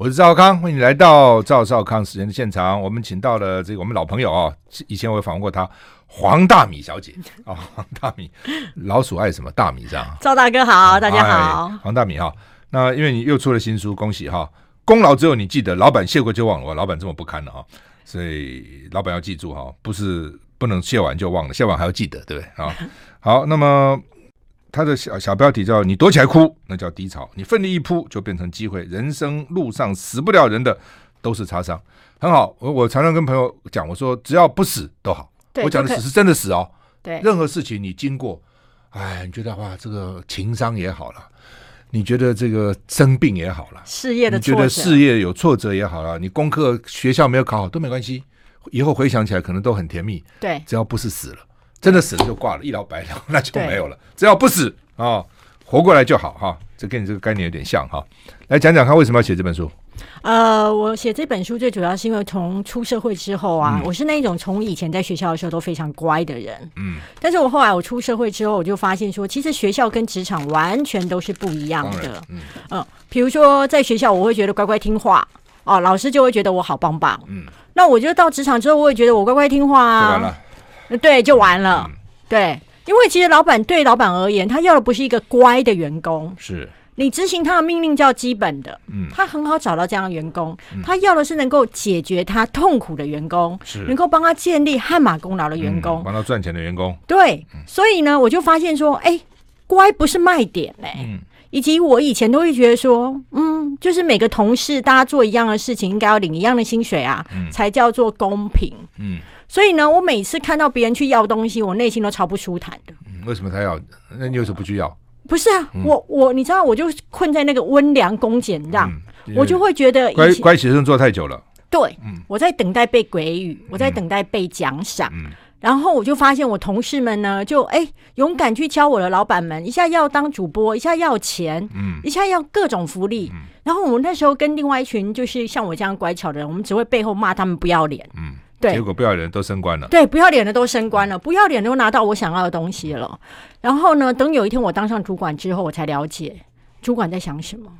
我是赵康，欢迎你来到赵少康时间的现场。我们请到了这个我们老朋友啊、哦，以前我也访问过他，黄大米小姐啊、哦，黄大米，老鼠爱什么大米这样。赵大哥好，大家好，哎、黄大米哈、哦。那因为你又出了新书，恭喜哈、哦！功劳只有你记得，老板谢过就忘了，哇，老板这么不堪的哈、哦，所以老板要记住哈、哦，不是不能谢完就忘了，谢完还要记得，对不对啊？好，那么。他的小小标题叫“你躲起来哭，那叫低潮；你奋力一扑，就变成机会。人生路上死不了人的，都是擦伤。”很好，我我常常跟朋友讲，我说只要不死都好。我讲的死是真的死哦。对，任何事情你经过，哎，你觉得哇，这个情商也好了，你觉得这个生病也好了，事业的你觉得事业有挫折也好了，你功课学校没有考好都没关系，以后回想起来可能都很甜蜜。对，只要不是死了。真的死了就挂了，一了百了，那就没有了。只要不死啊、哦，活过来就好哈。这跟你这个概念有点像哈。来讲讲看，为什么要写这本书？呃，我写这本书最主要是因为从出社会之后啊，嗯、我是那种从以前在学校的时候都非常乖的人，嗯，但是我后来我出社会之后，我就发现说，其实学校跟职场完全都是不一样的。嗯，呃，比如说在学校，我会觉得乖乖听话哦，老师就会觉得我好棒棒。嗯，那我觉得到职场之后，我也觉得我乖乖听话啊。对，就完了。嗯、对，因为其实老板对老板而言，他要的不是一个乖的员工，是你执行他的命令叫基本的。嗯，他很好找到这样的员工，嗯、他要的是能够解决他痛苦的员工，是能够帮他建立汗马功劳的员工，帮、嗯、他赚钱的员工。对，嗯、所以呢，我就发现说，哎，乖不是卖点嘞。嗯，以及我以前都会觉得说，嗯，就是每个同事大家做一样的事情，应该要领一样的薪水啊，嗯、才叫做公平。嗯。所以呢，我每次看到别人去要东西，我内心都超不舒坦的。嗯，为什么他要？那你为什么不去要？不是啊，嗯、我我你知道，我就困在那个温良恭俭让，嗯、我就会觉得乖乖学生做太久了。对，嗯、我在等待被给予，我在等待被奖赏。嗯、然后我就发现我同事们呢，就哎勇敢去敲我的老板们，一下要当主播，一下要钱，嗯，一下要各种福利。嗯、然后我们那时候跟另外一群就是像我这样乖巧的人，我们只会背后骂他们不要脸。嗯。对，结果不要脸的都升官了。对，不要脸的都升官了，不要脸的都拿到我想要的东西了。然后呢，等有一天我当上主管之后，我才了解主管在想什么。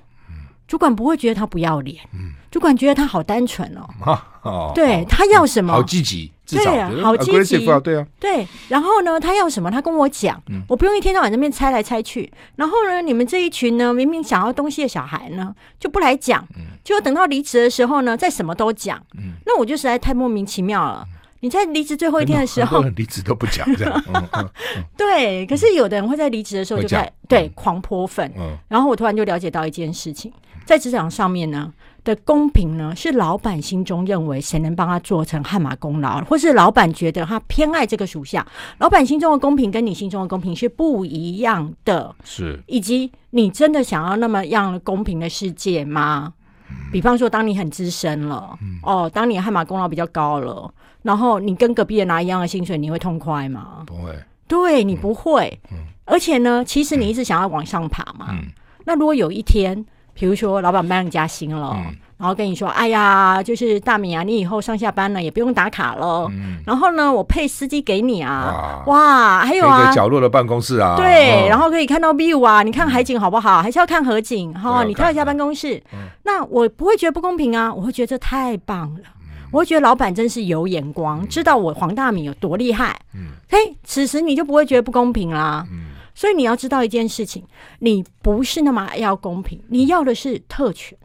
主管不会觉得他不要脸，嗯，主管觉得他好单纯哦。哦，对，他要什么？好积极，对啊，好积极，对啊，对。然后呢，他要什么？他跟我讲，我不用一天到晚在那边猜来猜去。然后呢，你们这一群呢，明明想要东西的小孩呢，就不来讲，就等到离职的时候呢，再什么都讲。那我就实在太莫名其妙了。你在离职最后一天的时候，离职都不讲这样。对，可是有的人会在离职的时候就在对狂泼粪。然后我突然就了解到一件事情。在职场上面呢的公平呢，是老板心中认为谁能帮他做成汗马功劳，或是老板觉得他偏爱这个属下。老板心中的公平跟你心中的公平是不一样的，是以及你真的想要那么样公平的世界吗？嗯、比方说，当你很资深了，嗯、哦，当你汗马功劳比较高了，然后你跟隔壁人拿一样的薪水，你会痛快吗？不会，对你不会。嗯、而且呢，其实你一直想要往上爬嘛。嗯、那如果有一天，比如说，老板帮你加薪了，嗯、然后跟你说：“哎呀，就是大米啊，你以后上下班呢也不用打卡了。嗯”然后呢，我配司机给你啊，哇，哇还有啊，一个角落的办公室啊，对，哦、然后可以看到 view 啊，你看海景好不好？还是要看河景？哈、哦，你挑一下办公室。嗯、那我不会觉得不公平啊，我会觉得这太棒了，嗯、我会觉得老板真是有眼光，嗯、知道我黄大米有多厉害。嗯，嘿，此时你就不会觉得不公平啦。嗯。所以你要知道一件事情，你不是那么要公平，你要的是特权，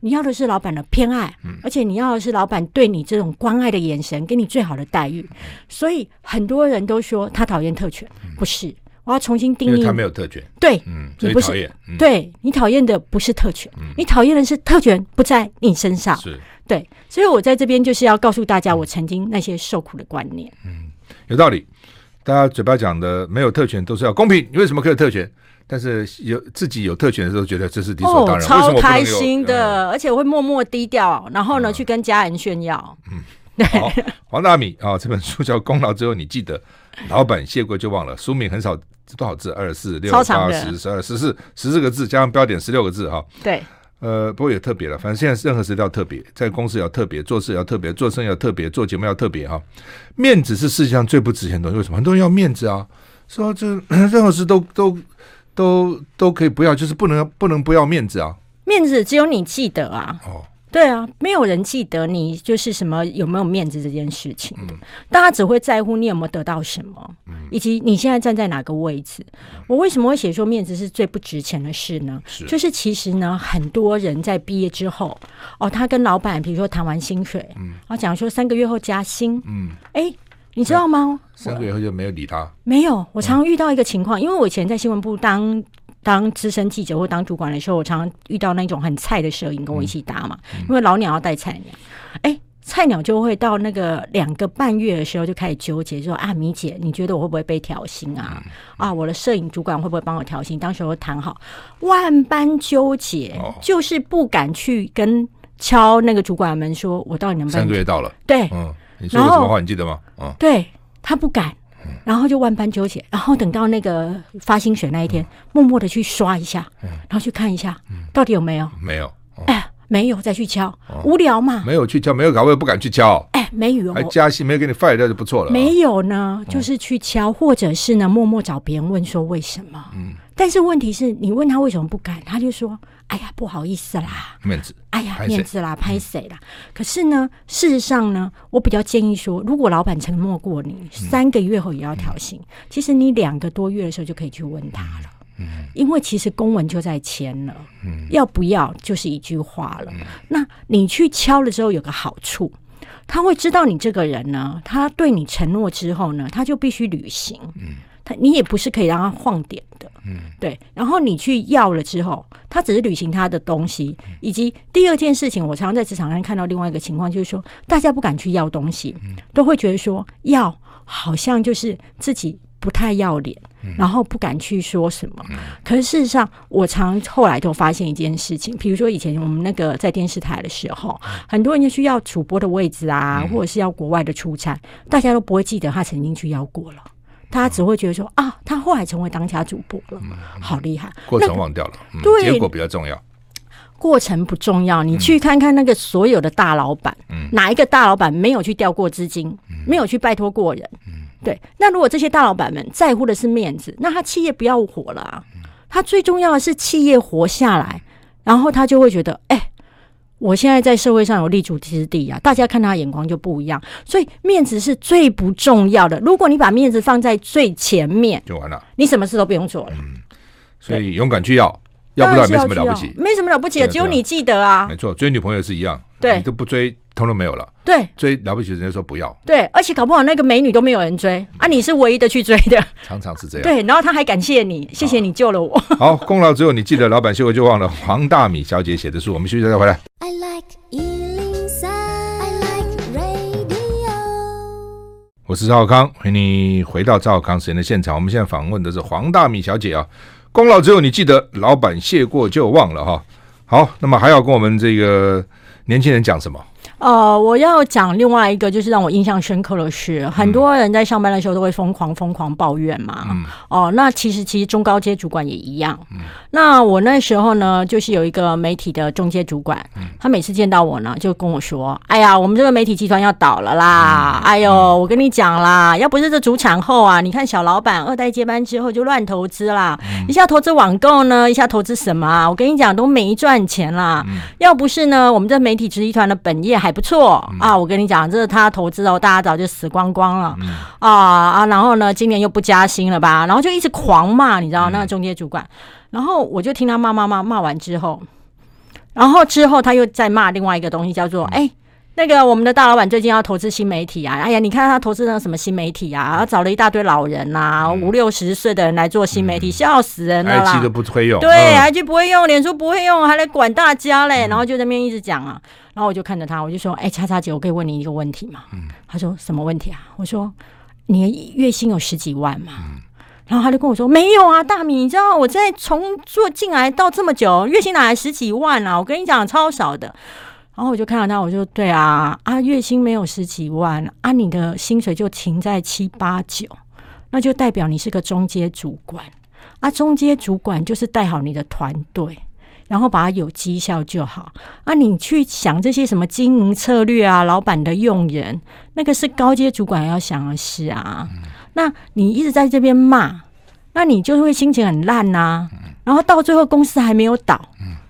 你要的是老板的偏爱，而且你要的是老板对你这种关爱的眼神，给你最好的待遇。所以很多人都说他讨厌特权，不是，我要重新定义，他没有特权，对，你不是，对你讨厌的不是特权，你讨厌的是特权不在你身上，是。对。所以我在这边就是要告诉大家，我曾经那些受苦的观念，嗯，有道理。大家嘴巴讲的没有特权都是要公平，你为什么可以有特权？但是有自己有特权的时候，觉得这是理所当然，超开心的，而且我会默默低调，然后呢去跟家人炫耀。嗯，对。黄大米啊，这本书叫《功劳之后你记得》，老板谢过就忘了。书名很少，多少字？二四六八十十二十四十四个字，加上标点十六个字哈。对。呃，不过也特别了，反正现在任何事都要特别，在公司要特别，做事要特别，做生意要特别，做节目要特别哈。面子是世界上最不值钱的东西，为什么？很多人要面子啊，说这任何事都都都都可以不要，就是不能不能不要面子啊。面子只有你记得啊。哦，对啊，没有人记得你就是什么有没有面子这件事情的，嗯、大家只会在乎你有没有得到什么，嗯、以及你现在站在哪个位置。嗯、我为什么会写说面子是最不值钱的事呢？是就是其实呢，很多人在毕业之后，哦，他跟老板比如说谈完薪水，嗯，然后讲说三个月后加薪，嗯，哎，你知道吗？三个月后就没有理他。没有，我常常遇到一个情况，嗯、因为我以前在新闻部当。当资深记者或当主管的时候，我常常遇到那种很菜的摄影跟我一起搭嘛，因为老鸟要带菜鸟，哎、欸，菜鸟就会到那个两个半月的时候就开始纠结，说啊，米姐，你觉得我会不会被调薪啊？啊，我的摄影主管会不会帮我调薪？当时候谈好，万般纠结，哦、就是不敢去跟敲那个主管门，说我到底能不能？三个月到了，对，嗯，你说过什么话？你记得吗？嗯，对他不敢。然后就万般纠结，然后等到那个发薪水那一天，默默的去刷一下，然后去看一下，到底有没有？没有。哎，没有，再去敲，无聊嘛。没有去敲，没有搞，我也不敢去敲。哎，没有，还加薪，没有给你 fire 掉就不错了。没有呢，就是去敲，或者是呢，默默找别人问说为什么？嗯。但是问题是你问他为什么不敢，他就说。哎呀，不好意思啦，面子。哎呀，面子啦，拍谁啦？可是呢，事实上呢，我比较建议说，如果老板承诺过你三个月后也要调薪，其实你两个多月的时候就可以去问他了。嗯，因为其实公文就在签了，嗯，要不要就是一句话了。那你去敲了之后有个好处，他会知道你这个人呢，他对你承诺之后呢，他就必须履行。嗯。他你也不是可以让他晃点的，嗯，对。然后你去要了之后，他只是履行他的东西。以及第二件事情，我常常在职场上看到另外一个情况，就是说大家不敢去要东西，都会觉得说要好像就是自己不太要脸，然后不敢去说什么。可是事实上，我常后来都发现一件事情，比如说以前我们那个在电视台的时候，很多人就需要主播的位置啊，或者是要国外的出差，大家都不会记得他曾经去要过了。他只会觉得说啊，他后来成为当家主播了，好厉害。过程忘掉了，对，结果比较重要。过程不重要，你去看看那个所有的大老板，哪一个大老板没有去调过资金，没有去拜托过人？对。那如果这些大老板们在乎的是面子，那他企业不要火了啊。他最重要的是企业活下来，然后他就会觉得，哎。我现在在社会上有立足之地啊，大家看他的眼光就不一样，所以面子是最不重要的。如果你把面子放在最前面，就完了，你什么事都不用做了。嗯，所以勇敢去要，要不然没什么了不起，没什么了不起的，只有你记得啊。没错，追女朋友是一样，对，你都不追，通通没有了。对，追了不起，人家说不要。对，而且搞不好那个美女都没有人追啊，你是唯一的去追的，常常是这样。对，然后他还感谢你，谢谢你救了我。好，功劳只有你记得，老板谢过就忘了。黄大米小姐写的书，我们休息再回来。I like 我是赵少康，欢迎你回到赵少康时间的现场。我们现在访问的是黄大米小姐啊，功劳只有你记得，老板谢过就忘了哈。好，那么还要跟我们这个年轻人讲什么？呃，我要讲另外一个，就是让我印象深刻的是，很多人在上班的时候都会疯狂疯狂抱怨嘛。嗯。哦，那其实其实中高阶主管也一样。嗯。那我那时候呢，就是有一个媒体的中阶主管，他每次见到我呢，就跟我说：“哎呀，我们这个媒体集团要倒了啦！哎呦，我跟你讲啦，要不是这主产后啊，你看小老板二代接班之后就乱投资啦，一下投资网购呢，一下投资什么啊？我跟你讲都没赚钱啦。要不是呢，我们这媒体集团的本业还。”还不错啊！我跟你讲，这是他投资哦，大家早就死光光了、嗯、啊啊！然后呢，今年又不加薪了吧？然后就一直狂骂，你知道那个中介主管。嗯、然后我就听他骂骂骂骂完之后，然后之后他又在骂另外一个东西，叫做哎。嗯那个我们的大老板最近要投资新媒体啊！哎呀，你看他投资那什么新媒体啊？他找了一大堆老人呐、啊，嗯、五六十岁的人来做新媒体，嗯、笑死人了啦！IG 都不会用，对，IG 不会用，脸书不会用，还来管大家嘞！然后就在那边一直讲啊，然后我就看着他，我就说：“哎，叉叉姐，我可以问你一个问题吗？”嗯、他说：“什么问题啊？”我说：“你月薪有十几万吗？”嗯、然后他就跟我说：“没有啊，大米，你知道我在从做进来到这么久，月薪哪来十几万啊？我跟你讲，超少的。”然后我就看到他，我就对啊啊，月薪没有十几万啊，你的薪水就停在七八九，那就代表你是个中阶主管啊。中阶主管就是带好你的团队，然后把它有绩效就好啊。你去想这些什么经营策略啊，老板的用人，那个是高阶主管要想的事啊。那你一直在这边骂，那你就会心情很烂呐。然后到最后公司还没有倒，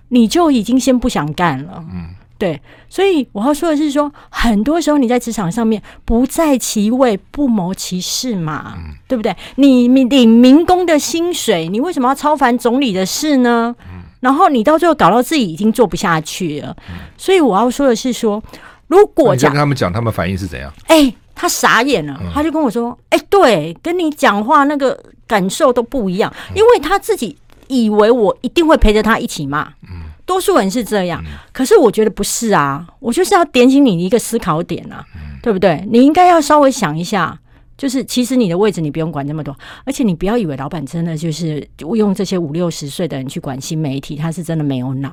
你就已经先不想干了。嗯对，所以我要说的是说，很多时候你在职场上面不在其位不谋其事嘛，对不对？你你领民工的薪水，你为什么要操烦总理的事呢？然后你到最后搞到自己已经做不下去了。嗯、所以我要说的是说，如果讲跟他们讲，他们反应是怎样？哎，他傻眼了，嗯、他就跟我说：“哎，对，跟你讲话那个感受都不一样，嗯、因为他自己以为我一定会陪着他一起骂。”嗯。多数人是这样，可是我觉得不是啊。我就是要点醒你一个思考点啊，对不对？你应该要稍微想一下，就是其实你的位置你不用管那么多，而且你不要以为老板真的就是用这些五六十岁的人去管新媒体，他是真的没有脑。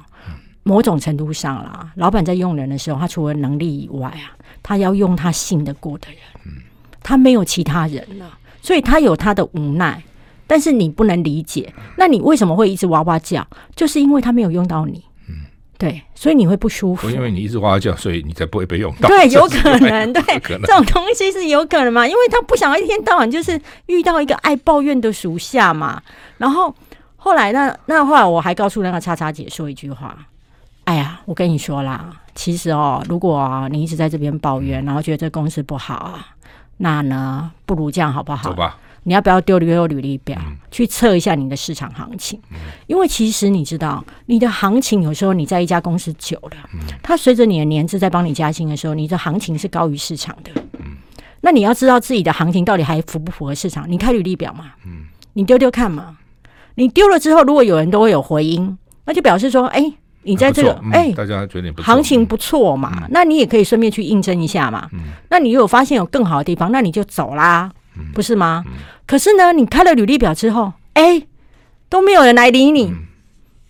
某种程度上啦，老板在用人的时候，他除了能力以外啊，他要用他信得过的人，他没有其他人了，所以他有他的无奈。但是你不能理解，那你为什么会一直哇哇叫？就是因为他没有用到你。对，所以你会不舒服。因为你一直哇哇叫，所以你才不会被用到。对，有可能，对，这种东西是有可能嘛？因为他不想要一天到晚就是遇到一个爱抱怨的属下嘛。然后后来那那后来我还告诉那个叉叉姐说一句话：“哎呀，我跟你说啦，其实哦，如果你一直在这边抱怨，然后觉得这公司不好啊，那呢，不如这样好不好？”走吧。你要不要丢丢履历表，去测一下你的市场行情？因为其实你知道，你的行情有时候你在一家公司久了，它随着你的年资在帮你加薪的时候，你的行情是高于市场的。那你要知道自己的行情到底还符不符合市场？你开履历表嘛，你丢丢看嘛。你丢了之后，如果有人都会有回音，那就表示说，哎，你在这个哎，大家觉得行情不错嘛，那你也可以顺便去应征一下嘛。那你如果发现有更好的地方，那你就走啦。不是吗？嗯、可是呢，你开了履历表之后，哎，都没有人来理你，嗯、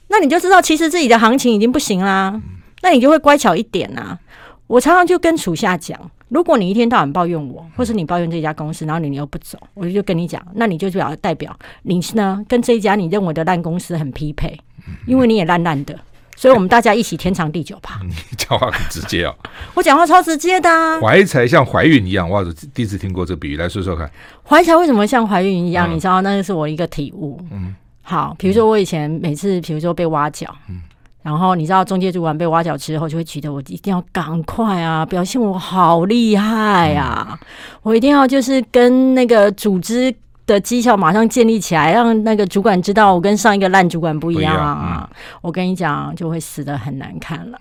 那你就知道其实自己的行情已经不行啦。嗯、那你就会乖巧一点啊。我常常就跟属下讲，如果你一天到晚抱怨我，或是你抱怨这家公司，然后你又不走，我就跟你讲，那你就表代表你呢跟这一家你认为的烂公司很匹配，因为你也烂烂的。所以，我们大家一起天长地久吧。你讲话很直接哦，我讲话超直接的。怀才像怀孕一样，哇！第一次听过这个比喻，来说说看。怀才为什么像怀孕一样？你知道，那个是我一个体悟。嗯，好，比如说我以前每次，比如说被挖角，嗯，然后你知道中介主管被挖角之后，就会觉得我一定要赶快啊，表现我好厉害啊，我一定要就是跟那个组织。的绩效马上建立起来，让那个主管知道我跟上一个烂主管不一样啊！我跟你讲，就会死的很难看了。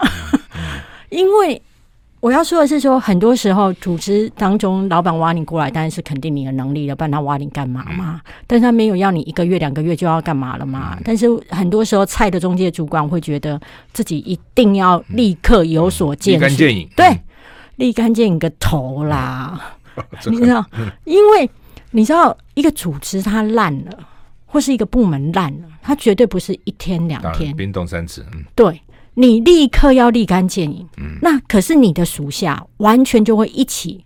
因为我要说的是说，说很多时候组织当中，老板挖你过来，当然是肯定你的能力了，不然他挖你干嘛嘛？但是他没有要你一个月、两个月就要干嘛了嘛？但是很多时候，菜的中介主管会觉得自己一定要立刻有所见，立竿见影。对，立竿见影个头啦！你知道，因为。你知道一个组织它烂了，或是一个部门烂了，它绝对不是一天两天，冰冻三尺。嗯，对，你立刻要立竿见影。嗯，那可是你的属下完全就会一起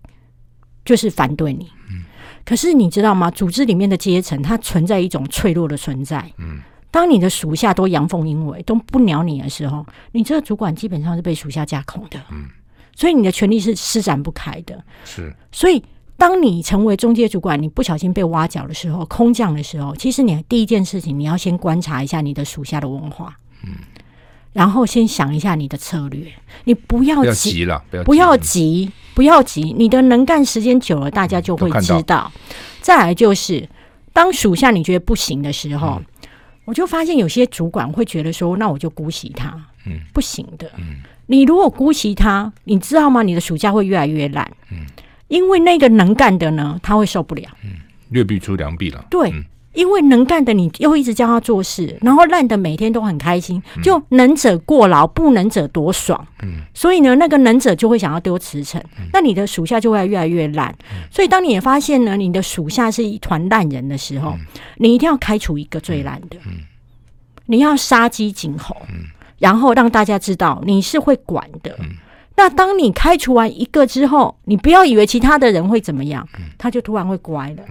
就是反对你。嗯，可是你知道吗？组织里面的阶层它存在一种脆弱的存在。嗯，当你的属下都阳奉阴违，都不鸟你的时候，你这个主管基本上是被属下架空的。嗯，所以你的权力是施展不开的。是，所以。当你成为中介主管，你不小心被挖角的时候，空降的时候，其实你第一件事情，你要先观察一下你的属下的文化，嗯，然后先想一下你的策略，你不要急了，不要急，不要急，你的能干时间久了，大家就会知道。再来就是，当属下你觉得不行的时候，我就发现有些主管会觉得说，那我就姑息他，嗯，不行的，嗯，你如果姑息他，你知道吗？你的暑假会越来越烂，嗯。因为那个能干的呢，他会受不了。嗯，劣币出良币了。对，嗯、因为能干的你又一直教他做事，然后烂的每天都很开心，就能者过劳，不能者多爽。嗯，所以呢，那个能者就会想要丢辞呈，嗯、那你的属下就会越来越烂。嗯、所以当你也发现呢，你的属下是一团烂人的时候，嗯、你一定要开除一个最烂的。嗯，你要杀鸡儆猴，嗯、然后让大家知道你是会管的。嗯。那当你开除完一个之后，你不要以为其他的人会怎么样，他就突然会乖了。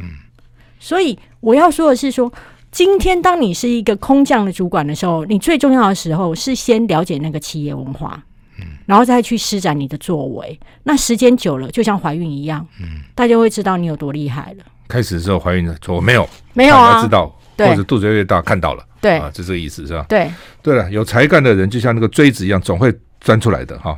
所以我要说的是说，今天当你是一个空降的主管的时候，你最重要的时候是先了解那个企业文化，然后再去施展你的作为。那时间久了，就像怀孕一样，大家会知道你有多厉害了。开始的时候怀孕的时候没有，没有啊，知道，或者肚子越大看到了，对啊，就这个意思是吧？对，对了，有才干的人就像那个锥子一样，总会。钻出来的哈。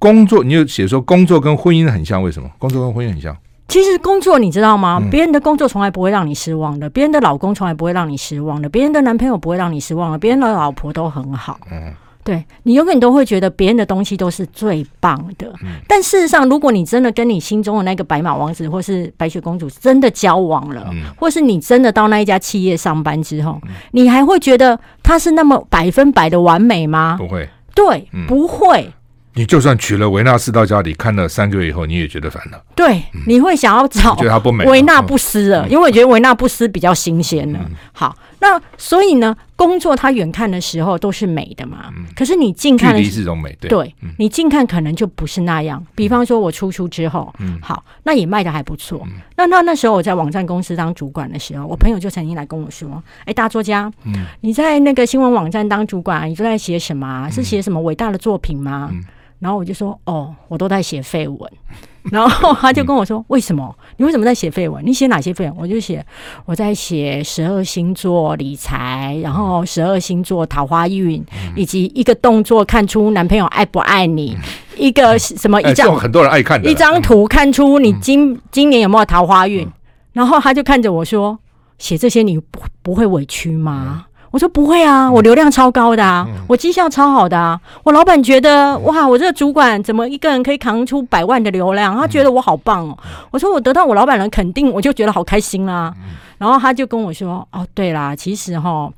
工作，你有写说工作跟婚姻很像，为什么？工作跟婚姻很像？其实工作你知道吗？别人的工作从来不会让你失望的，别人的老公从来不会让你失望的，别人的男朋友不会让你失望的，别人的老婆都很好。嗯。对，你永远都会觉得别人的东西都是最棒的，嗯、但事实上，如果你真的跟你心中的那个白马王子或是白雪公主真的交往了，嗯、或是你真的到那一家企业上班之后，嗯、你还会觉得他是那么百分百的完美吗？不会，对，嗯、不会。你就算娶了维纳斯到家里，看了三个月以后，你也觉得烦了。对，嗯、你会想要找觉得他不美维纳不斯了，嗯、因为我觉得维纳不斯比较新鲜了。嗯、好。那所以呢，工作它远看的时候都是美的嘛。嗯、可是你近看的，距离是种美。对，对嗯、你近看可能就不是那样。比方说，我出书之后，嗯，好，那也卖的还不错。嗯、那那那时候我在网站公司当主管的时候，我朋友就曾经来跟我说：“哎、欸，大作家，嗯，你在那个新闻网站当主管，你都在写什么、啊？是写什么伟大的作品吗？”嗯、然后我就说：“哦，我都在写废文。”然后他就跟我说：“嗯、为什么？你为什么在写废文？你写哪些废文？”我就写我在写十二星座理财，然后十二星座桃花运，嗯、以及一个动作看出男朋友爱不爱你，嗯、一个什么一张、欸、很多人爱看的一张图看出你今、嗯、今年有没有桃花运。嗯、然后他就看着我说：“写这些你不不会委屈吗？”嗯我说不会啊，我流量超高的啊，嗯、我绩效超好的啊，我老板觉得哇，我这个主管怎么一个人可以扛出百万的流量？他觉得我好棒哦。嗯、我说我得到我老板的肯定，我就觉得好开心啦、然后他就跟我说：“哦，对啦，其实哈，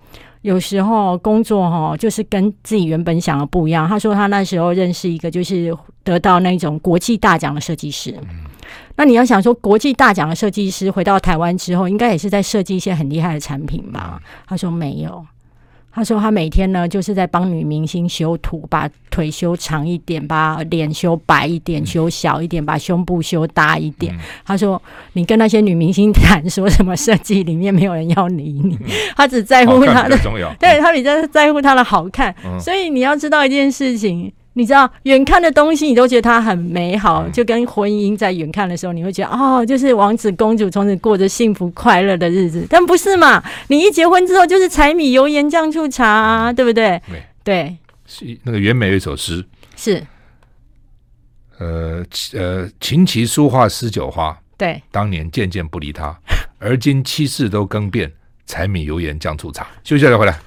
有时候工作哈，就是跟自己原本想的不一样。”他说他那时候认识一个就是得到那种国际大奖的设计师。嗯那你要想说，国际大奖的设计师回到台湾之后，应该也是在设计一些很厉害的产品吧？他说没有，他说他每天呢就是在帮女明星修图，把腿修长一点，把脸修白一点，修小一点，把胸部修大一点。嗯、他说你跟那些女明星谈说什么设计，里面没有人要理你，他只在乎他的，对他比较在乎他的好看。嗯、所以你要知道一件事情。你知道远看的东西，你都觉得它很美好，就跟婚姻在远看的时候，你会觉得哦，就是王子公主从此过着幸福快乐的日子。但不是嘛？你一结婚之后，就是柴米油盐酱醋茶啊，对不对？对，是那个袁枚有一首诗，是呃呃，琴棋书画诗酒花。对，当年件件不离他，而今七事都更变，柴米油盐酱醋茶。休息一下再回来。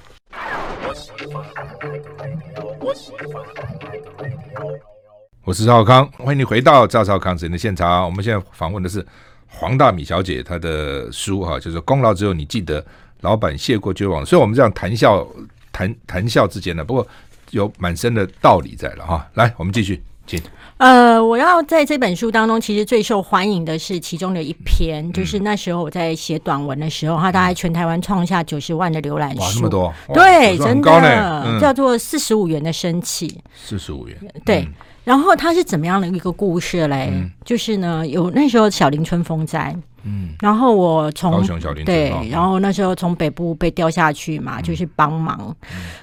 我是赵康，欢迎你回到赵少康主持的现场。我们现在访问的是黄大米小姐，她的书哈，就是功劳只有你记得，老板谢过就忘了。所以，我们这样谈笑谈谈笑之间呢，不过有蛮深的道理在了哈。来，我们继续，请。呃，我要在这本书当中，其实最受欢迎的是其中的一篇，嗯、就是那时候我在写短文的时候，它大概全台湾创下九十万的浏览数，哇，那么多，对，真的、嗯、叫做四十五元的生气，四十五元，对。嗯、然后它是怎么样的一个故事嘞？嗯、就是呢，有那时候小林春风灾。嗯，然后我从对，然后那时候从北部被调下去嘛，就去帮忙。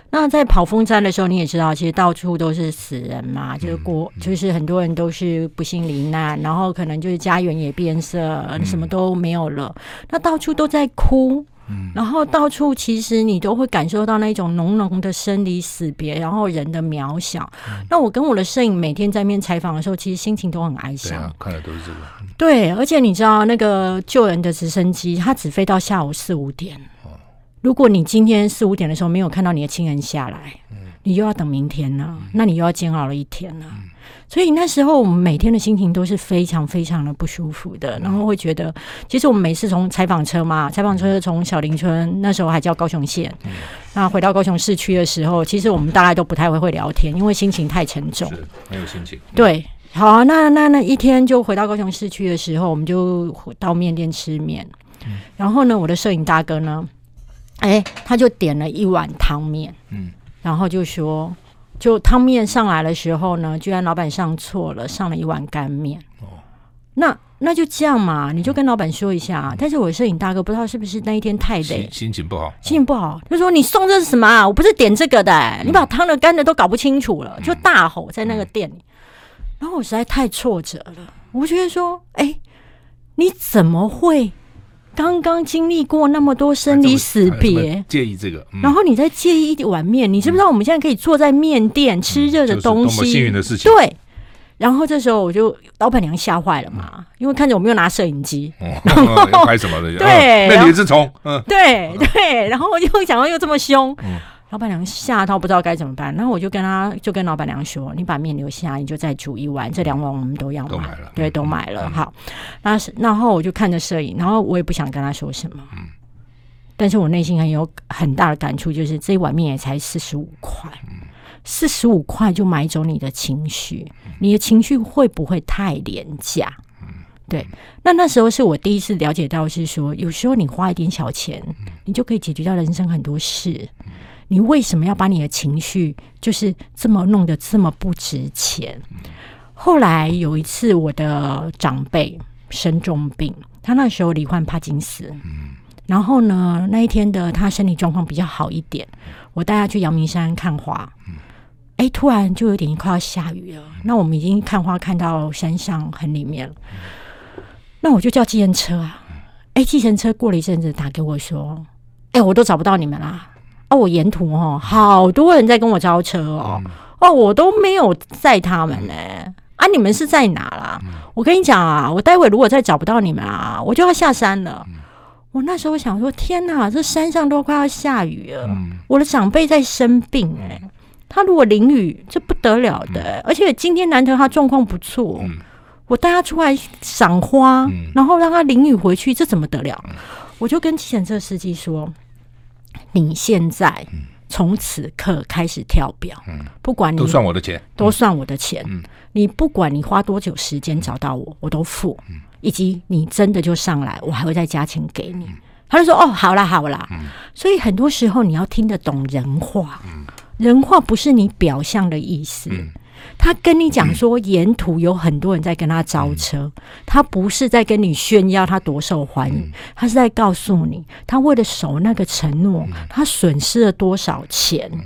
那在跑风灾的时候，你也知道，其实到处都是死人嘛，就是过，就是很多人都是不幸罹难，然后可能就是家园也变色，什么都没有了，那到处都在哭。嗯，然后到处其实你都会感受到那种浓浓的生离死别，然后人的渺小。嗯、那我跟我的摄影每天在面采访的时候，其实心情都很哀伤。看的都是这个。对，而且你知道那个救人的直升机，它只飞到下午四五点。哦、如果你今天四五点的时候没有看到你的亲人下来，嗯、你又要等明天了，嗯、那你又要煎熬了一天了。嗯所以那时候我们每天的心情都是非常非常的不舒服的，然后会觉得，其实我们每次从采访车嘛，采访车从小林村那时候还叫高雄县，那回到高雄市区的时候，其实我们大概都不太会会聊天，因为心情太沉重，是没有心情。对，好啊，那那那一天就回到高雄市区的时候，我们就到面店吃面，然后呢，我的摄影大哥呢，哎，他就点了一碗汤面，嗯，然后就说。就汤面上来的时候呢，居然老板上错了，上了一碗干面。哦，那那就这样嘛，你就跟老板说一下。嗯、但是我摄影大哥不知道是不是那一天太累，心，心情不好，心情不好，就说你送这是什么啊？我不是点这个的、欸，嗯、你把汤的干的都搞不清楚了，就大吼在那个店里。嗯、然后我实在太挫折了，我觉得说，哎、欸，你怎么会刚刚经历过那么多生离死别，介意这个，然后你再介意一碗面，你知不知道我们现在可以坐在面店吃热的东西？幸运的事情。对。然后这时候我就老板娘吓坏了嘛，因为看着我们又拿摄影机，要拍什么的？对，那你是从嗯，对对，然后我就想到又这么凶。老板娘吓到不知道该怎么办，然后我就跟他就跟老板娘说：“你把面留下，你就再煮一碗，这两碗我们都要买。”都买了，对，都买了。好，那然后我就看着摄影，然后我也不想跟他说什么。嗯，但是我内心很有很大的感触，就是这一碗面也才四十五块，四十五块就买走你的情绪，你的情绪会不会太廉价？对，那那时候是我第一次了解到，是说有时候你花一点小钱，你就可以解决掉人生很多事。你为什么要把你的情绪就是这么弄得这么不值钱？后来有一次，我的长辈生重病，他那时候罹患帕金斯。然后呢，那一天的他身体状况比较好一点，我带他去阳明山看花。哎，突然就有点快要下雨了。那我们已经看花看到山上很里面了。那我就叫计程车啊。哎，计程车过了一阵子打给我说：“哎，我都找不到你们啦。”哦，我沿途哦，好多人在跟我招车哦，嗯、哦，我都没有载他们呢。嗯、啊，你们是在哪啦？嗯、我跟你讲啊，我待会如果再找不到你们啊，我就要下山了。嗯、我那时候想说，天哪，这山上都快要下雨了，嗯、我的长辈在生病哎，他如果淋雨，这不得了的。嗯、而且今天难得他状况不错，嗯、我带他出来赏花，嗯、然后让他淋雨回去，这怎么得了？嗯、我就跟计程车司机说。你现在从此刻开始跳表，嗯、不管你都算我的钱，都算我的钱。嗯、你不管你花多久时间找到我，我都付。嗯、以及你真的就上来，我还会再加钱给你。嗯、他就说：“哦，好啦，好啦。嗯”所以很多时候你要听得懂人话，嗯、人话不是你表象的意思。嗯他跟你讲说，沿途有很多人在跟他招车，嗯、他不是在跟你炫耀他多受欢迎，嗯、他是在告诉你，他为了守那个承诺，嗯、他损失了多少钱。嗯、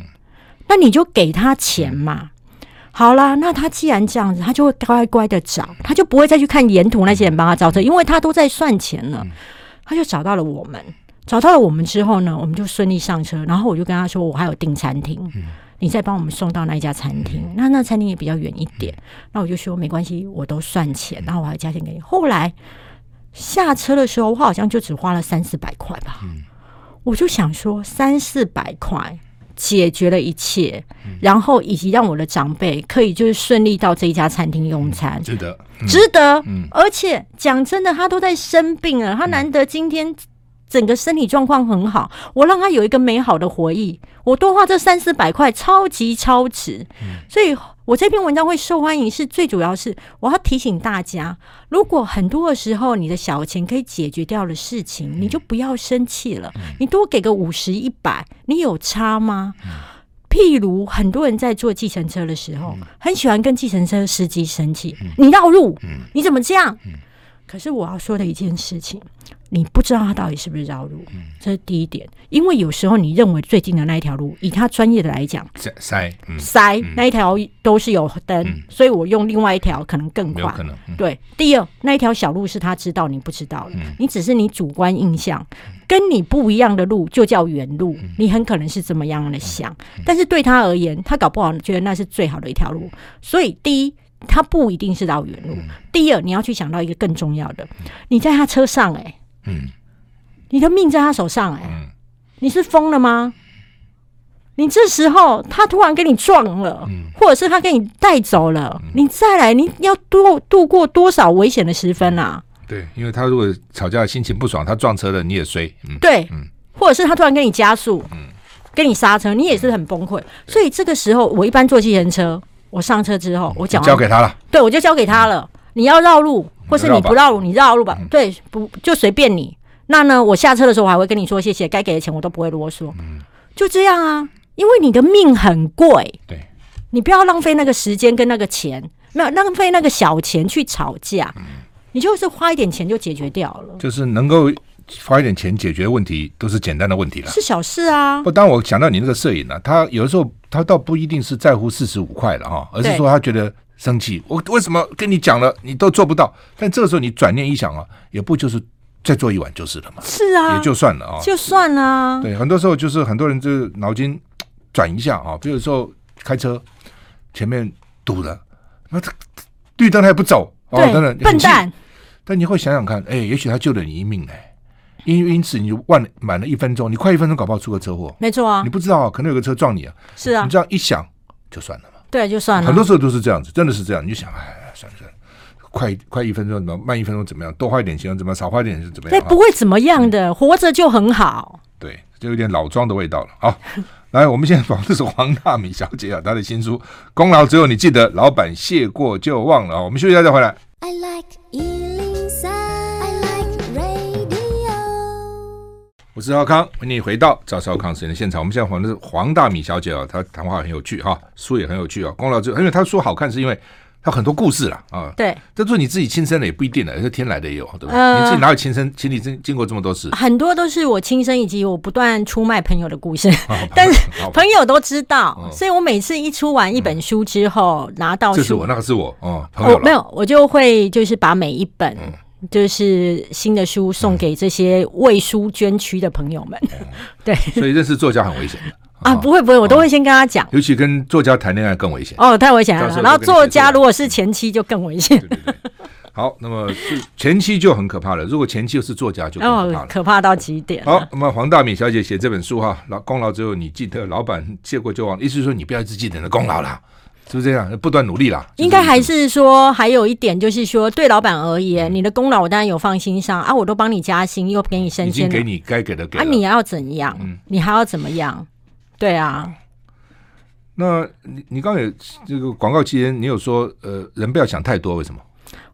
那你就给他钱嘛。嗯、好啦，那他既然这样子，他就会乖乖的找，他就不会再去看沿途那些人帮他招车，因为他都在算钱了。嗯、他就找到了我们，找到了我们之后呢，我们就顺利上车。然后我就跟他说，我还有订餐厅。嗯你再帮我们送到那一家餐厅，那那餐厅也比较远一点。那我就说没关系，我都算钱，然后我还加钱给你。后来下车的时候，我好像就只花了三四百块吧。我就想说，三四百块解决了一切，然后以及让我的长辈可以就是顺利到这一家餐厅用餐，值得，值得。而且讲真的，他都在生病了，他难得今天。整个身体状况很好，我让他有一个美好的回忆，我多花这三四百块，超级超值。嗯、所以，我这篇文章会受欢迎，是最主要是我要提醒大家，如果很多的时候你的小钱可以解决掉的事情，嗯、你就不要生气了。嗯、你多给个五十一百，你有差吗？嗯、譬如很多人在坐计程车的时候，嗯、很喜欢跟计程车司机生气，嗯、你绕路，嗯、你怎么这样？嗯、可是我要说的一件事情。你不知道他到底是不是绕路，嗯、这是第一点。因为有时候你认为最近的那一条路，以他专业的来讲，塞、嗯、塞那一条都是有灯，嗯、所以我用另外一条可能更快。对，第二那一条小路是他知道你不知道的，嗯、你只是你主观印象，跟你不一样的路就叫原路，嗯、你很可能是这么样的想。嗯、但是对他而言，他搞不好觉得那是最好的一条路。所以第一，他不一定是绕远路；嗯、第二，你要去想到一个更重要的，你在他车上、欸，哎。嗯，你的命在他手上哎、你是疯了吗？你这时候他突然给你撞了，嗯、或者是他给你带走了，嗯、你再来，你要度度过多少危险的时分啊？对，因为他如果吵架心情不爽，他撞车了你也衰。嗯、对，嗯、或者是他突然给你加速，嗯，给你刹车，你也是很崩溃。嗯、所以这个时候，我一般坐计程车，我上车之后，我讲交给他了，对，我就交给他了。嗯、你要绕路。或是你不绕路，你绕路吧。嗯、对，不就随便你。那呢，我下车的时候我还会跟你说谢谢，该给的钱我都不会啰嗦。嗯，就这样啊，因为你的命很贵。对，你不要浪费那个时间跟那个钱，没有浪费那个小钱去吵架。嗯，你就是花一点钱就解决掉了。就是能够花一点钱解决问题，都是简单的问题了，是小事啊。不，当我想到你那个摄影呢、啊，他有的时候他倒不一定是在乎四十五块了哈，而是说他觉得。生气，我为什么跟你讲了，你都做不到？但这个时候你转念一想啊，也不就是再做一碗就是了嘛。是啊，也就算了啊，就算了。对，很多时候就是很多人就是脑筋转一下啊，比如说开车前面堵了，那他绿灯他也不走，哦，等等，笨蛋。但你会想想看，哎，也许他救了你一命呢。因因此你就万满了一分钟，你快一分钟搞不好出个车祸。没错啊，你不知道可能有个车撞你啊。是啊，你这样一想就算了嘛。对，就算了。很多时候都是这样子，真的是这样。你就想，哎，算了算了，快快一分钟怎么，慢一分钟怎么样？多花一点钱怎么样？少花一点钱怎么样？对，不会怎么样的，活着就很好。对，就有点老庄的味道了。好，来，我们现在访的是黄大米小姐啊，她的新书《功劳只有你记得，老板谢过就忘了》啊。我们休息一下再回来。I like 我是赵康，欢迎你回到赵少康时间的现场。我们现在访的是黄大米小姐啊，她谈话很有趣哈，书也很有趣啊。功劳就因为她说好看，是因为她很多故事了啊。对，这做你自己亲身的也不一定的，是天来的也有，对不对？呃、你自己哪有亲身经历经经过这么多事？很多都是我亲身以及我不断出卖朋友的故事，哦、但是朋友都知道，哦、所以我每次一出完一本书之后，嗯、拿到书，这是我，那个是我哦，朋友我没有，我就会就是把每一本。嗯就是新的书送给这些为书捐躯的朋友们，嗯、对，所以认识作家很危险的啊！不会不会，我都会先跟他讲，尤其跟作家谈恋爱更危险哦，太危险了。然后作家如果是前妻就更危险。对对对。好，那么前妻就很可怕了。如果前妻又是作家，就更可怕了，哦，可怕到极点。好，那么黄大敏小姐写这本书哈，老功劳只有你记得，老板谢过就忘，意思是说你不要一直记得你的功劳了。是不是这样？不断努力啦。应该还是说，还有一点就是说，对老板而言，你的功劳我当然有放心上啊，我都帮你加薪，又给你升迁，给你该给的给。啊，你要怎样？你还要怎么样？对啊。那你你刚才这个广告期间，你有说呃，人不要想太多，为什么？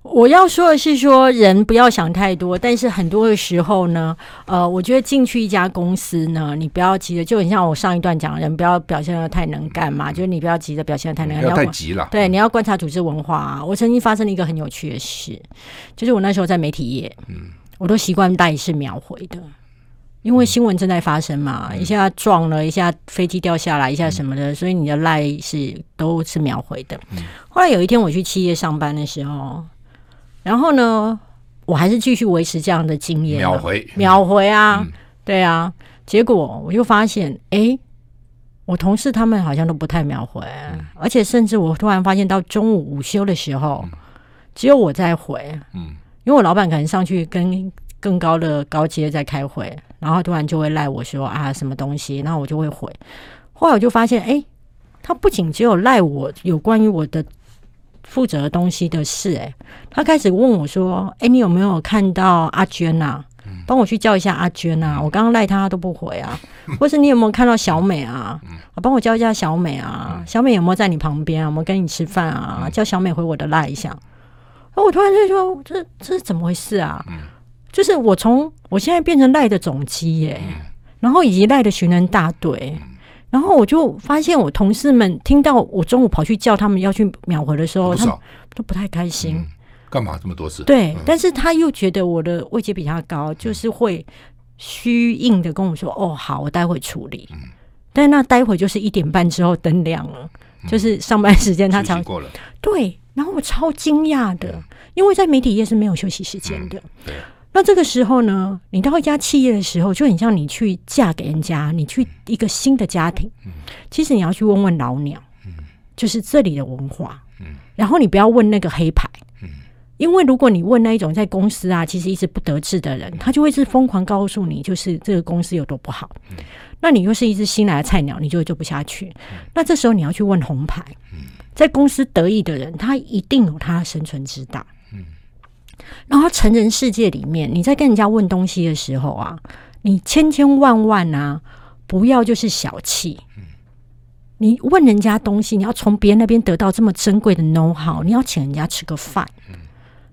我要说的是，说人不要想太多，但是很多的时候呢，呃，我觉得进去一家公司呢，你不要急着，就很像我上一段讲的，人不要表现的太能干嘛，嗯、就是你不要急着表现的太能干，不要太急了。对，你要观察组织文化、啊。我曾经发生了一个很有趣的事，就是我那时候在媒体业，嗯，我都习惯带是秒回的，因为新闻正在发生嘛，嗯、一下撞了一下飞机掉下来一下什么的，嗯、所以你的赖是都是秒回的。嗯、后来有一天我去企业上班的时候。然后呢，我还是继续维持这样的经验，秒回秒回啊，嗯、对啊。结果我就发现，哎，我同事他们好像都不太秒回，嗯、而且甚至我突然发现，到中午午休的时候，嗯、只有我在回。嗯，因为我老板可能上去跟更高的高阶在开会，然后突然就会赖我说啊什么东西，然后我就会回。后来我就发现，哎，他不仅只有赖我有关于我的。负责的东西的事，哎，他开始问我说：“哎，你有没有看到阿娟啊？帮我去叫一下阿娟啊！我刚刚赖他，都不回啊。或是你有没有看到小美啊？啊，帮我叫一下小美啊！小美有没有在你旁边啊？有没有跟你吃饭啊？叫小美回我的赖一下。我突然就说：这这是怎么回事啊？就是我从我现在变成赖的总机耶，然后以及赖的寻人大队。”然后我就发现，我同事们听到我中午跑去叫他们要去秒回的时候，他们都不太开心。嗯、干嘛这么多事？对，嗯、但是他又觉得我的位阶比他高，就是会虚应的跟我说：“哦，好，我待会处理。嗯”但那待会就是一点半之后灯亮了，嗯、就是上班时间他常过了。对，然后我超惊讶的，嗯、因为在媒体业是没有休息时间的。嗯、对。那这个时候呢，你到一家企业的时候，就很像你去嫁给人家，你去一个新的家庭。其实你要去问问老鸟，就是这里的文化。然后你不要问那个黑牌，因为如果你问那一种在公司啊，其实一直不得志的人，他就会是疯狂告诉你，就是这个公司有多不好。那你又是一只新来的菜鸟，你就会做不下去。那这时候你要去问红牌，在公司得意的人，他一定有他的生存之道。然后成人世界里面，你在跟人家问东西的时候啊，你千千万万啊，不要就是小气。你问人家东西，你要从别人那边得到这么珍贵的 know how，你要请人家吃个饭。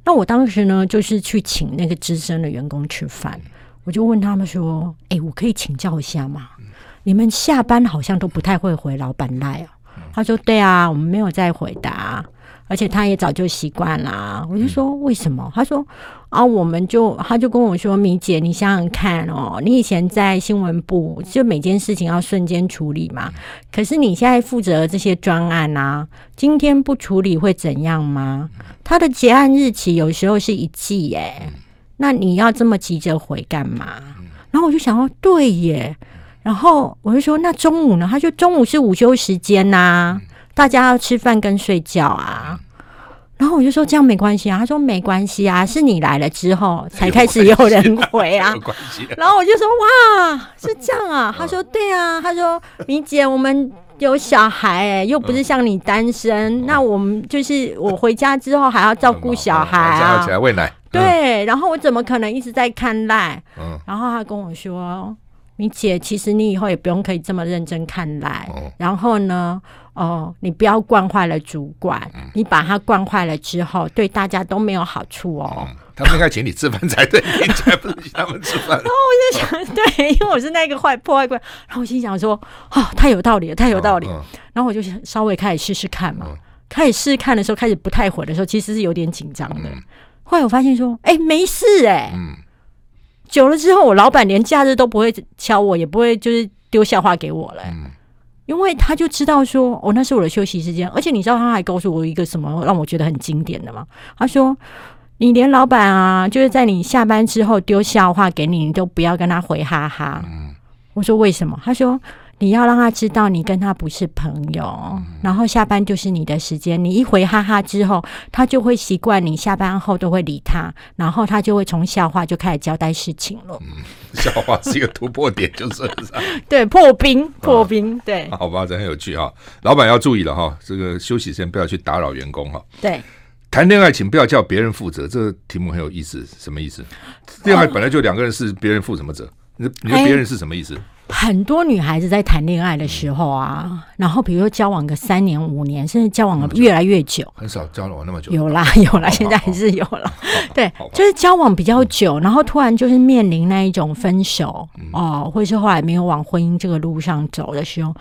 那我当时呢，就是去请那个资深的员工吃饭，我就问他们说：“哎，我可以请教一下吗？你们下班好像都不太会回老板赖啊？”他说：“对啊，我们没有再回答。”而且他也早就习惯了，我就说为什么？他说啊，我们就他就跟我说，米姐，你想想看哦，你以前在新闻部，就每件事情要瞬间处理嘛。可是你现在负责这些专案啊，今天不处理会怎样吗？他的结案日期有时候是一季耶。那你要这么急着回干嘛？然后我就想说，对耶。然后我就说，那中午呢？他说中午是午休时间呐、啊，大家要吃饭跟睡觉啊。然后我就说这样没关系啊。他说没关系啊，是你来了之后才开始有人回啊。然后我就说哇，是这样啊。他说对啊。他说米姐，我们有小孩、欸，又不是像你单身。那我们就是我回家之后还要照顾小孩啊，起来喂奶。对，然后我怎么可能一直在看赖？然后他跟我说。米姐，其实你以后也不用可以这么认真看来。哦、然后呢，哦、呃，你不要惯坏了主管，嗯、你把他惯坏了之后，对大家都没有好处哦。嗯、他们应该请你吃饭才对，你才不是请他们吃饭。然 后我就想，对，因为我是那个坏破坏鬼。然后我心想说，哦，太有道理了，太有道理。然后我就想稍微开始试试看嘛。嗯、开始试试看的时候，开始不太火的时候，其实是有点紧张的。嗯、后来我发现说，哎，没事哎。嗯久了之后，我老板连假日都不会敲我，也不会就是丢笑话给我了，嗯、因为他就知道说，哦，那是我的休息时间。而且你知道他还告诉我一个什么让我觉得很经典的吗？他说，你连老板啊，就是在你下班之后丢笑话给你，你都不要跟他回哈哈。嗯、我说为什么？他说。你要让他知道你跟他不是朋友，嗯、然后下班就是你的时间。你一回哈哈之后，他就会习惯你下班后都会理他，然后他就会从笑话就开始交代事情了。嗯，笑话是一个突破点，就是 对破冰破冰。啊、对，好吧，这很有趣啊。老板要注意了哈，这个休息时间不要去打扰员工哈。对，谈恋爱请不要叫别人负责，这个题目很有意思，什么意思？恋爱本来就两个人是别人负什么责？你你说别人是什么意思？欸很多女孩子在谈恋爱的时候啊，然后比如说交往个三年五年，甚至交往了越来越久，很少交往那么久。有啦有啦，现在还是有了。对，就是交往比较久，然后突然就是面临那一种分手哦，或者是后来没有往婚姻这个路上走的时候，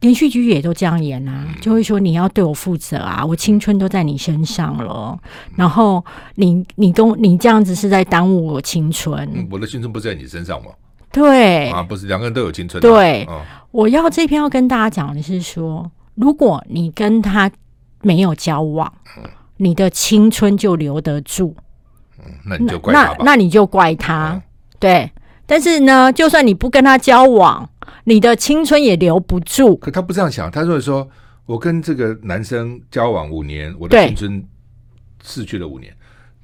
连续剧也都这样演啊，就会说你要对我负责啊，我青春都在你身上了，然后你你跟你这样子是在耽误我青春。我的青春不在你身上吗？对啊，不是两个人都有青春。对，哦、我要这篇要跟大家讲的是说，如果你跟他没有交往，嗯、你的青春就留得住，嗯、那你就怪他吧。那那你就怪他，嗯、对。但是呢，就算你不跟他交往，你的青春也留不住。可他不这样想，他就是说，我跟这个男生交往五年，我的青春逝去了五年。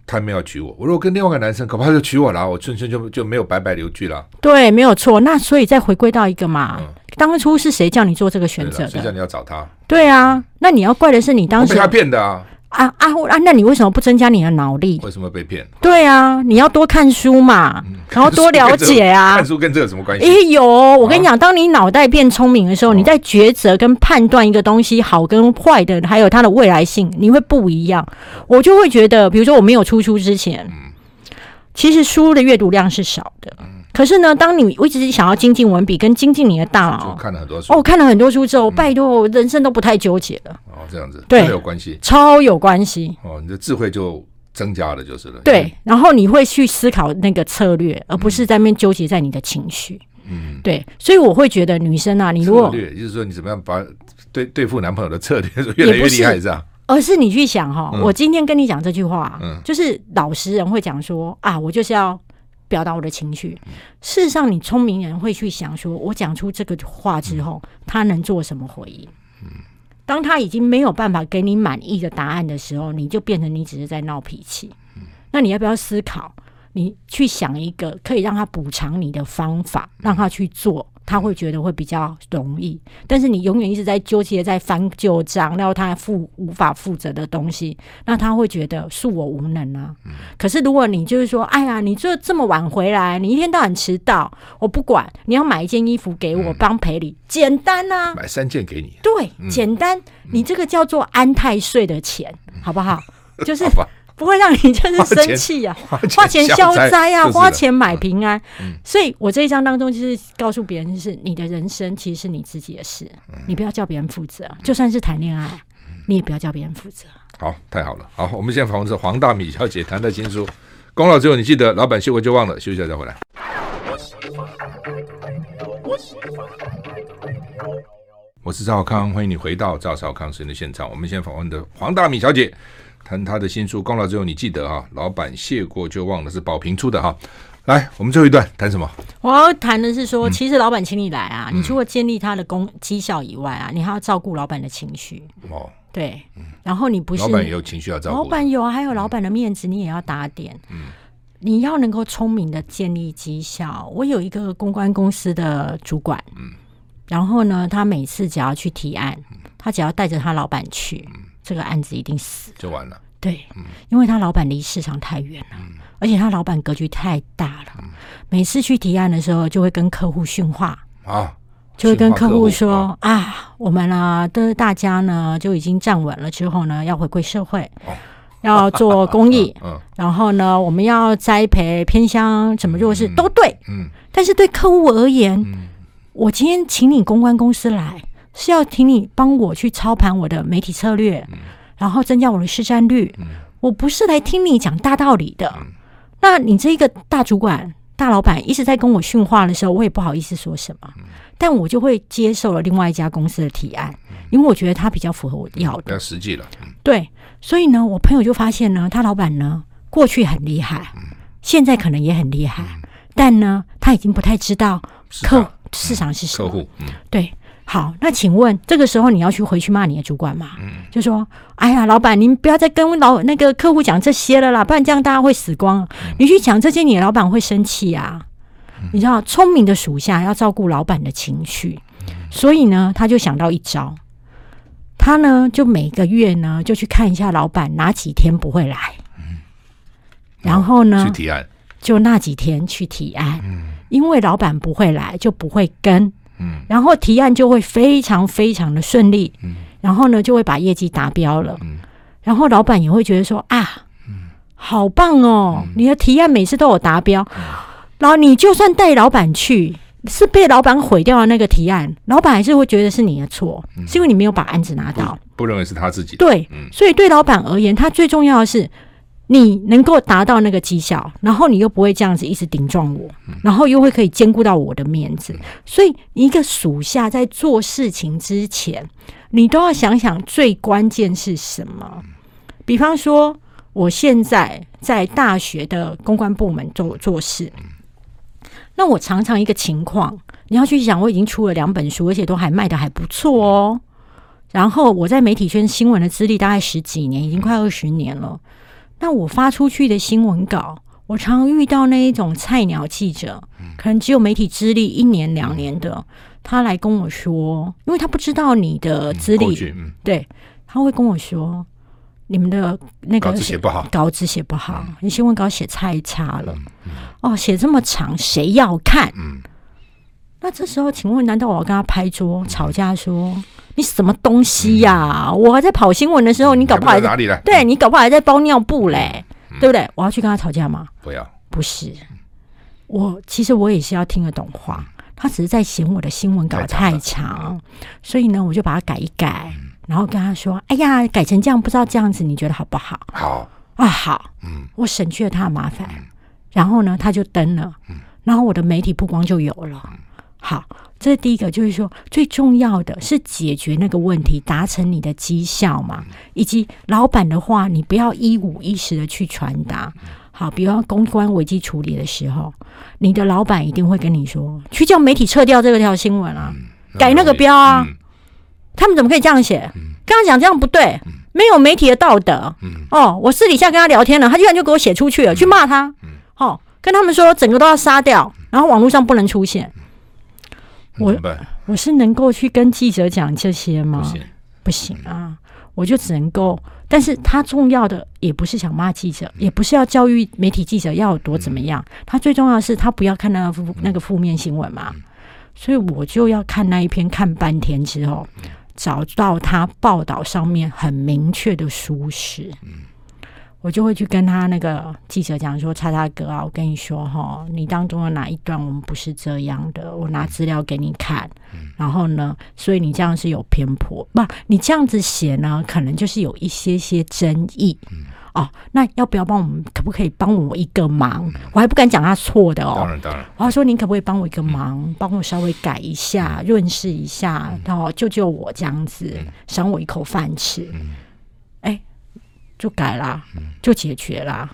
他没有娶我，我如果跟另外一个男生，恐怕就娶我了，我瞬间就就没有白白留居了。对，没有错。那所以再回归到一个嘛，嗯、当初是谁叫你做这个选择的？谁叫你要找他？对啊，那你要怪的是你当时被他骗的啊。啊啊啊！那你为什么不增加你的脑力？为什么被骗？对啊，你要多看书嘛，嗯、然后多了解啊。看书跟这个有什么关系？哎、欸，有，我跟你讲，啊、当你脑袋变聪明的时候，你在抉择跟判断一个东西好跟坏的，还有它的未来性，你会不一样。我就会觉得，比如说我没有出书之前，嗯、其实书的阅读量是少的。嗯可是呢，当你我一直想要精进文笔跟精进你的大脑，看了很多书哦，看了很多书之后，拜托，我人生都不太纠结了。哦，这样子，对，有关系，超有关系。哦，你的智慧就增加了，就是了。对，然后你会去思考那个策略，而不是在那边纠结在你的情绪。嗯，对，所以我会觉得女生啊，你如果策略，就是说你怎么样把对对付男朋友的策略越来越厉害，这样？而是你去想哈，我今天跟你讲这句话，嗯，就是老实人会讲说啊，我就是要。表达我的情绪。事实上，你聪明人会去想说，我讲出这个话之后，他能做什么回应？当他已经没有办法给你满意的答案的时候，你就变成你只是在闹脾气。那你要不要思考？你去想一个可以让他补偿你的方法，让他去做。他会觉得会比较容易，但是你永远一直在纠结，在翻旧账，然后他负无法负责的东西，那他会觉得恕我无能啊。嗯、可是如果你就是说，哎呀，你这这么晚回来，你一天到晚迟到，我不管，你要买一件衣服给我帮赔礼，简单啊，买三件给你，对，嗯、简单，你这个叫做安泰税的钱，嗯、好不好？就是。不会让你就是生气呀，花钱消灾啊，花钱买平安。所以我这一章当中就是告诉别人，就是你的人生其实是你自己的事，你不要叫别人负责。就算是谈恋爱，你也不要叫别人负责。好，太好了。好，我们现在访问的是黄大米小姐谈的新书《功劳只有你记得》，老板休过就忘了，休息一下再回来。我是赵少康，欢迎你回到赵少康时间的现场。我们现在访问的黄大米小姐。谈他的新书《功劳只有你记得》啊，老板谢过就忘了，是宝平出的哈。来，我们最后一段谈什么？我要谈的是说，其实老板请你来啊，嗯、你除了建立他的工绩效以外啊，你还要照顾老板的情绪。哦。对，然后你不是老板也有情绪要照顾，老板有啊，还有老板的面子你也要打点。嗯，你要能够聪明的建立绩效。我有一个公关公司的主管，嗯，然后呢，他每次只要去提案，他只要带着他老板去，这个案子一定死就完了。对，因为他老板离市场太远了。而且他老板格局太大了，嗯、每次去提案的时候，就会跟客户训话啊，就会跟客户说啊，啊，我们呢的大家呢就已经站稳了，之后呢要回归社会，哦、要做公益，然后呢我们要栽培偏乡什么弱势、嗯、都对，嗯，但是对客户而言，嗯、我今天请你公关公司来，是要请你帮我去操盘我的媒体策略，嗯、然后增加我的市占率，嗯、我不是来听你讲大道理的。嗯。那你这一个大主管、大老板一直在跟我训话的时候，我也不好意思说什么，但我就会接受了另外一家公司的提案，因为我觉得他比较符合我要的，比较实际了。对，所以呢，我朋友就发现呢，他老板呢过去很厉害，现在可能也很厉害，但呢，他已经不太知道客市场是什么，客户，对。好，那请问这个时候你要去回去骂你的主管吗？嗯，就说，哎呀，老板，您不要再跟老那个客户讲这些了啦，不然这样大家会死光。嗯、你去讲这些，你的老板会生气啊。嗯、你知道，聪明的属下要照顾老板的情绪，嗯、所以呢，他就想到一招，他呢就每个月呢就去看一下老板哪几天不会来，嗯、然后呢去提案，就那几天去提案，嗯、因为老板不会来，就不会跟。嗯，然后提案就会非常非常的顺利，嗯，然后呢就会把业绩达标了，嗯，然后老板也会觉得说啊，嗯，好棒哦，嗯，你的提案每次都有达标，嗯，然后你就算带老板去，是被老板毁掉的那个提案，老板还是会觉得是你的错，嗯，是因为你没有把案子拿到，不，不认为是他自己的，对，嗯，所以对老板而言，他最重要的是。你能够达到那个绩效，然后你又不会这样子一直顶撞我，然后又会可以兼顾到我的面子，所以一个属下在做事情之前，你都要想想最关键是什么。比方说，我现在在大学的公关部门做做事，那我常常一个情况，你要去想，我已经出了两本书，而且都还卖得还不错哦。然后我在媒体圈新闻的资历大概十几年，已经快二十年了。那我发出去的新闻稿，我常常遇到那一种菜鸟记者，可能只有媒体资历一年两年的，他来跟我说，因为他不知道你的资历，对，他会跟我说，你们的那个稿子写不好，稿子写不好，你新闻稿写太差了，哦，写这么长，谁要看？那这时候，请问，难道我要跟他拍桌吵架说？你什么东西呀、我还在跑新闻的时候，你搞不好还在哪里来？对，你搞不好还在包尿布嘞，嗯、对不对？我要去跟他吵架吗？不要，不是。我其实我也是要听得懂话，他只是在嫌我的新闻稿太长，所以呢，我就把它改一改，嗯、然后跟他说：“哎呀，改成这样，不知道这样子你觉得好不好？”好啊，好，嗯，我省去了他的麻烦，嗯、然后呢，他就登了，嗯、然后我的媒体曝光就有了。嗯、好。这是第一个，就是说最重要的是解决那个问题，达成你的绩效嘛，以及老板的话，你不要一五一十的去传达。好，比如公关危机处理的时候，你的老板一定会跟你说，去叫媒体撤掉这个条新闻啊，改那个标啊，他们怎么可以这样写？刚刚讲这样不对，没有媒体的道德。哦，我私底下跟他聊天了，他居然就给我写出去了，去骂他。好，跟他们说整个都要杀掉，然后网络上不能出现。我我是能够去跟记者讲这些吗？不行，不行啊！我就只能够，但是他重要的也不是想骂记者，也不是要教育媒体记者要有多怎么样。他最重要的是他不要看那个负那个负面新闻嘛，所以我就要看那一篇，看半天之后，找到他报道上面很明确的疏失。我就会去跟他那个记者讲说：“叉叉哥啊，我跟你说哈，你当中的哪一段我们不是这样的？我拿资料给你看，然后呢，所以你这样是有偏颇，不，你这样子写呢，可能就是有一些些争议。哦，那要不要帮我们？可不可以帮我一个忙？我还不敢讲他错的哦。当然，当然。我要说，您可不可以帮我一个忙，帮我稍微改一下，润饰一下，然后救救我这样子，赏我一口饭吃。”就改啦，就解决啦。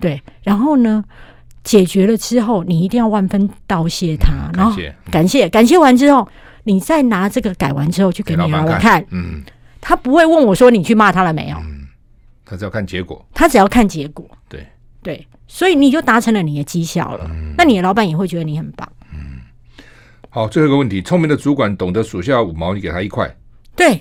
对，然后呢，解决了之后，你一定要万分道谢他，嗯、然后感谢。感谢完之后，你再拿这个改完之后去给你老板看，嗯，他不会问我说你去骂他了没有，嗯，他只要看结果，他只要看结果，对。对，所以你就达成了你的绩效了，嗯、那你的老板也会觉得你很棒，嗯。好，最后一个问题，聪明的主管懂得属下五毛，你给他一块。对，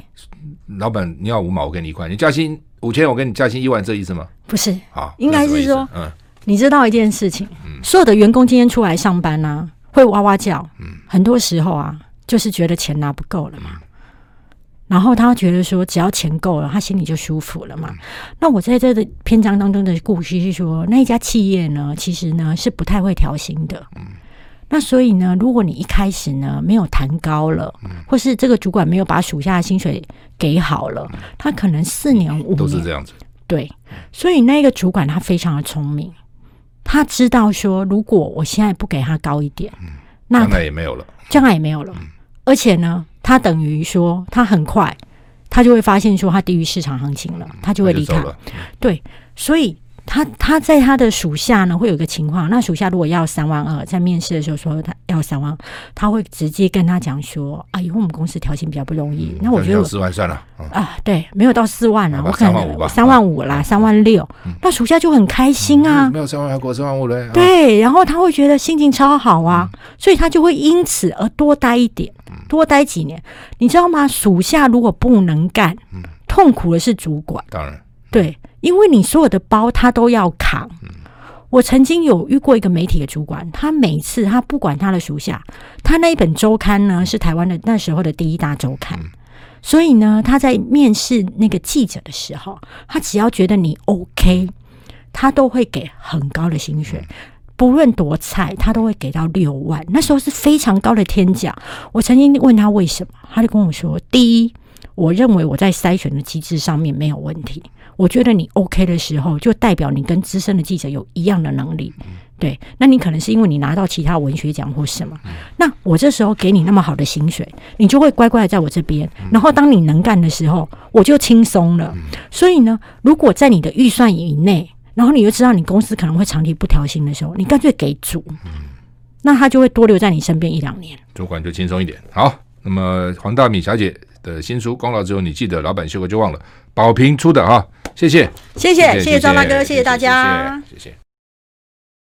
老板，你要五毛，我给你一块。你加薪五千，我跟你加薪一万，这意思吗？不是，好，应该是说，嗯，你知道一件事情，嗯，所有的员工今天出来上班呢、啊，会哇哇叫，嗯，很多时候啊，就是觉得钱拿不够了嘛，嗯、然后他觉得说，只要钱够了，他心里就舒服了嘛。嗯、那我在这个篇章当中的故事是说，那一家企业呢，其实呢是不太会调薪的，嗯。那所以呢，如果你一开始呢没有谈高了，嗯、或是这个主管没有把属下的薪水给好了，嗯、他可能四年五年都是这样子。对，所以那个主管他非常的聪明，他知道说，如果我现在不给他高一点，嗯、那将来也没有了，将来也没有了。嗯、而且呢，他等于说他很快，他就会发现说他低于市场行情了，他就会离开。嗯、对，所以。他他在他的属下呢，会有一个情况。那属下如果要三万二，在面试的时候说他要三万，他会直接跟他讲说：“啊，以后我们公司调薪比较不容易。嗯”那我觉得四万算了、嗯、啊，对，没有到四万了，我可能三万五啦，三万六。那属下就很开心啊，嗯、没有三万还过三万五嘞。对，然后他会觉得心情超好啊，嗯、所以他就会因此而多待一点，多待几年。你知道吗？属下如果不能干，嗯、痛苦的是主管。当然，对。因为你所有的包他都要扛。我曾经有遇过一个媒体的主管，他每次他不管他的属下，他那一本周刊呢是台湾的那时候的第一大周刊，所以呢他在面试那个记者的时候，他只要觉得你 OK，他都会给很高的薪水，不论多菜，他都会给到六万，那时候是非常高的天价。我曾经问他为什么，他就跟我说：第一，我认为我在筛选的机制上面没有问题。我觉得你 OK 的时候，就代表你跟资深的记者有一样的能力，对。那你可能是因为你拿到其他文学奖或什么，那我这时候给你那么好的薪水，你就会乖乖的在我这边。然后当你能干的时候，我就轻松了。所以呢，如果在你的预算以内，然后你又知道你公司可能会长期不调薪的时候，你干脆给主，那他就会多留在你身边一两年，主管就轻松一点。好，那么黄大米小姐的新书《功劳只有你记得》，老板修过就忘了，宝平出的哈。谢谢，谢谢，谢谢张大哥，谢谢大家，谢谢。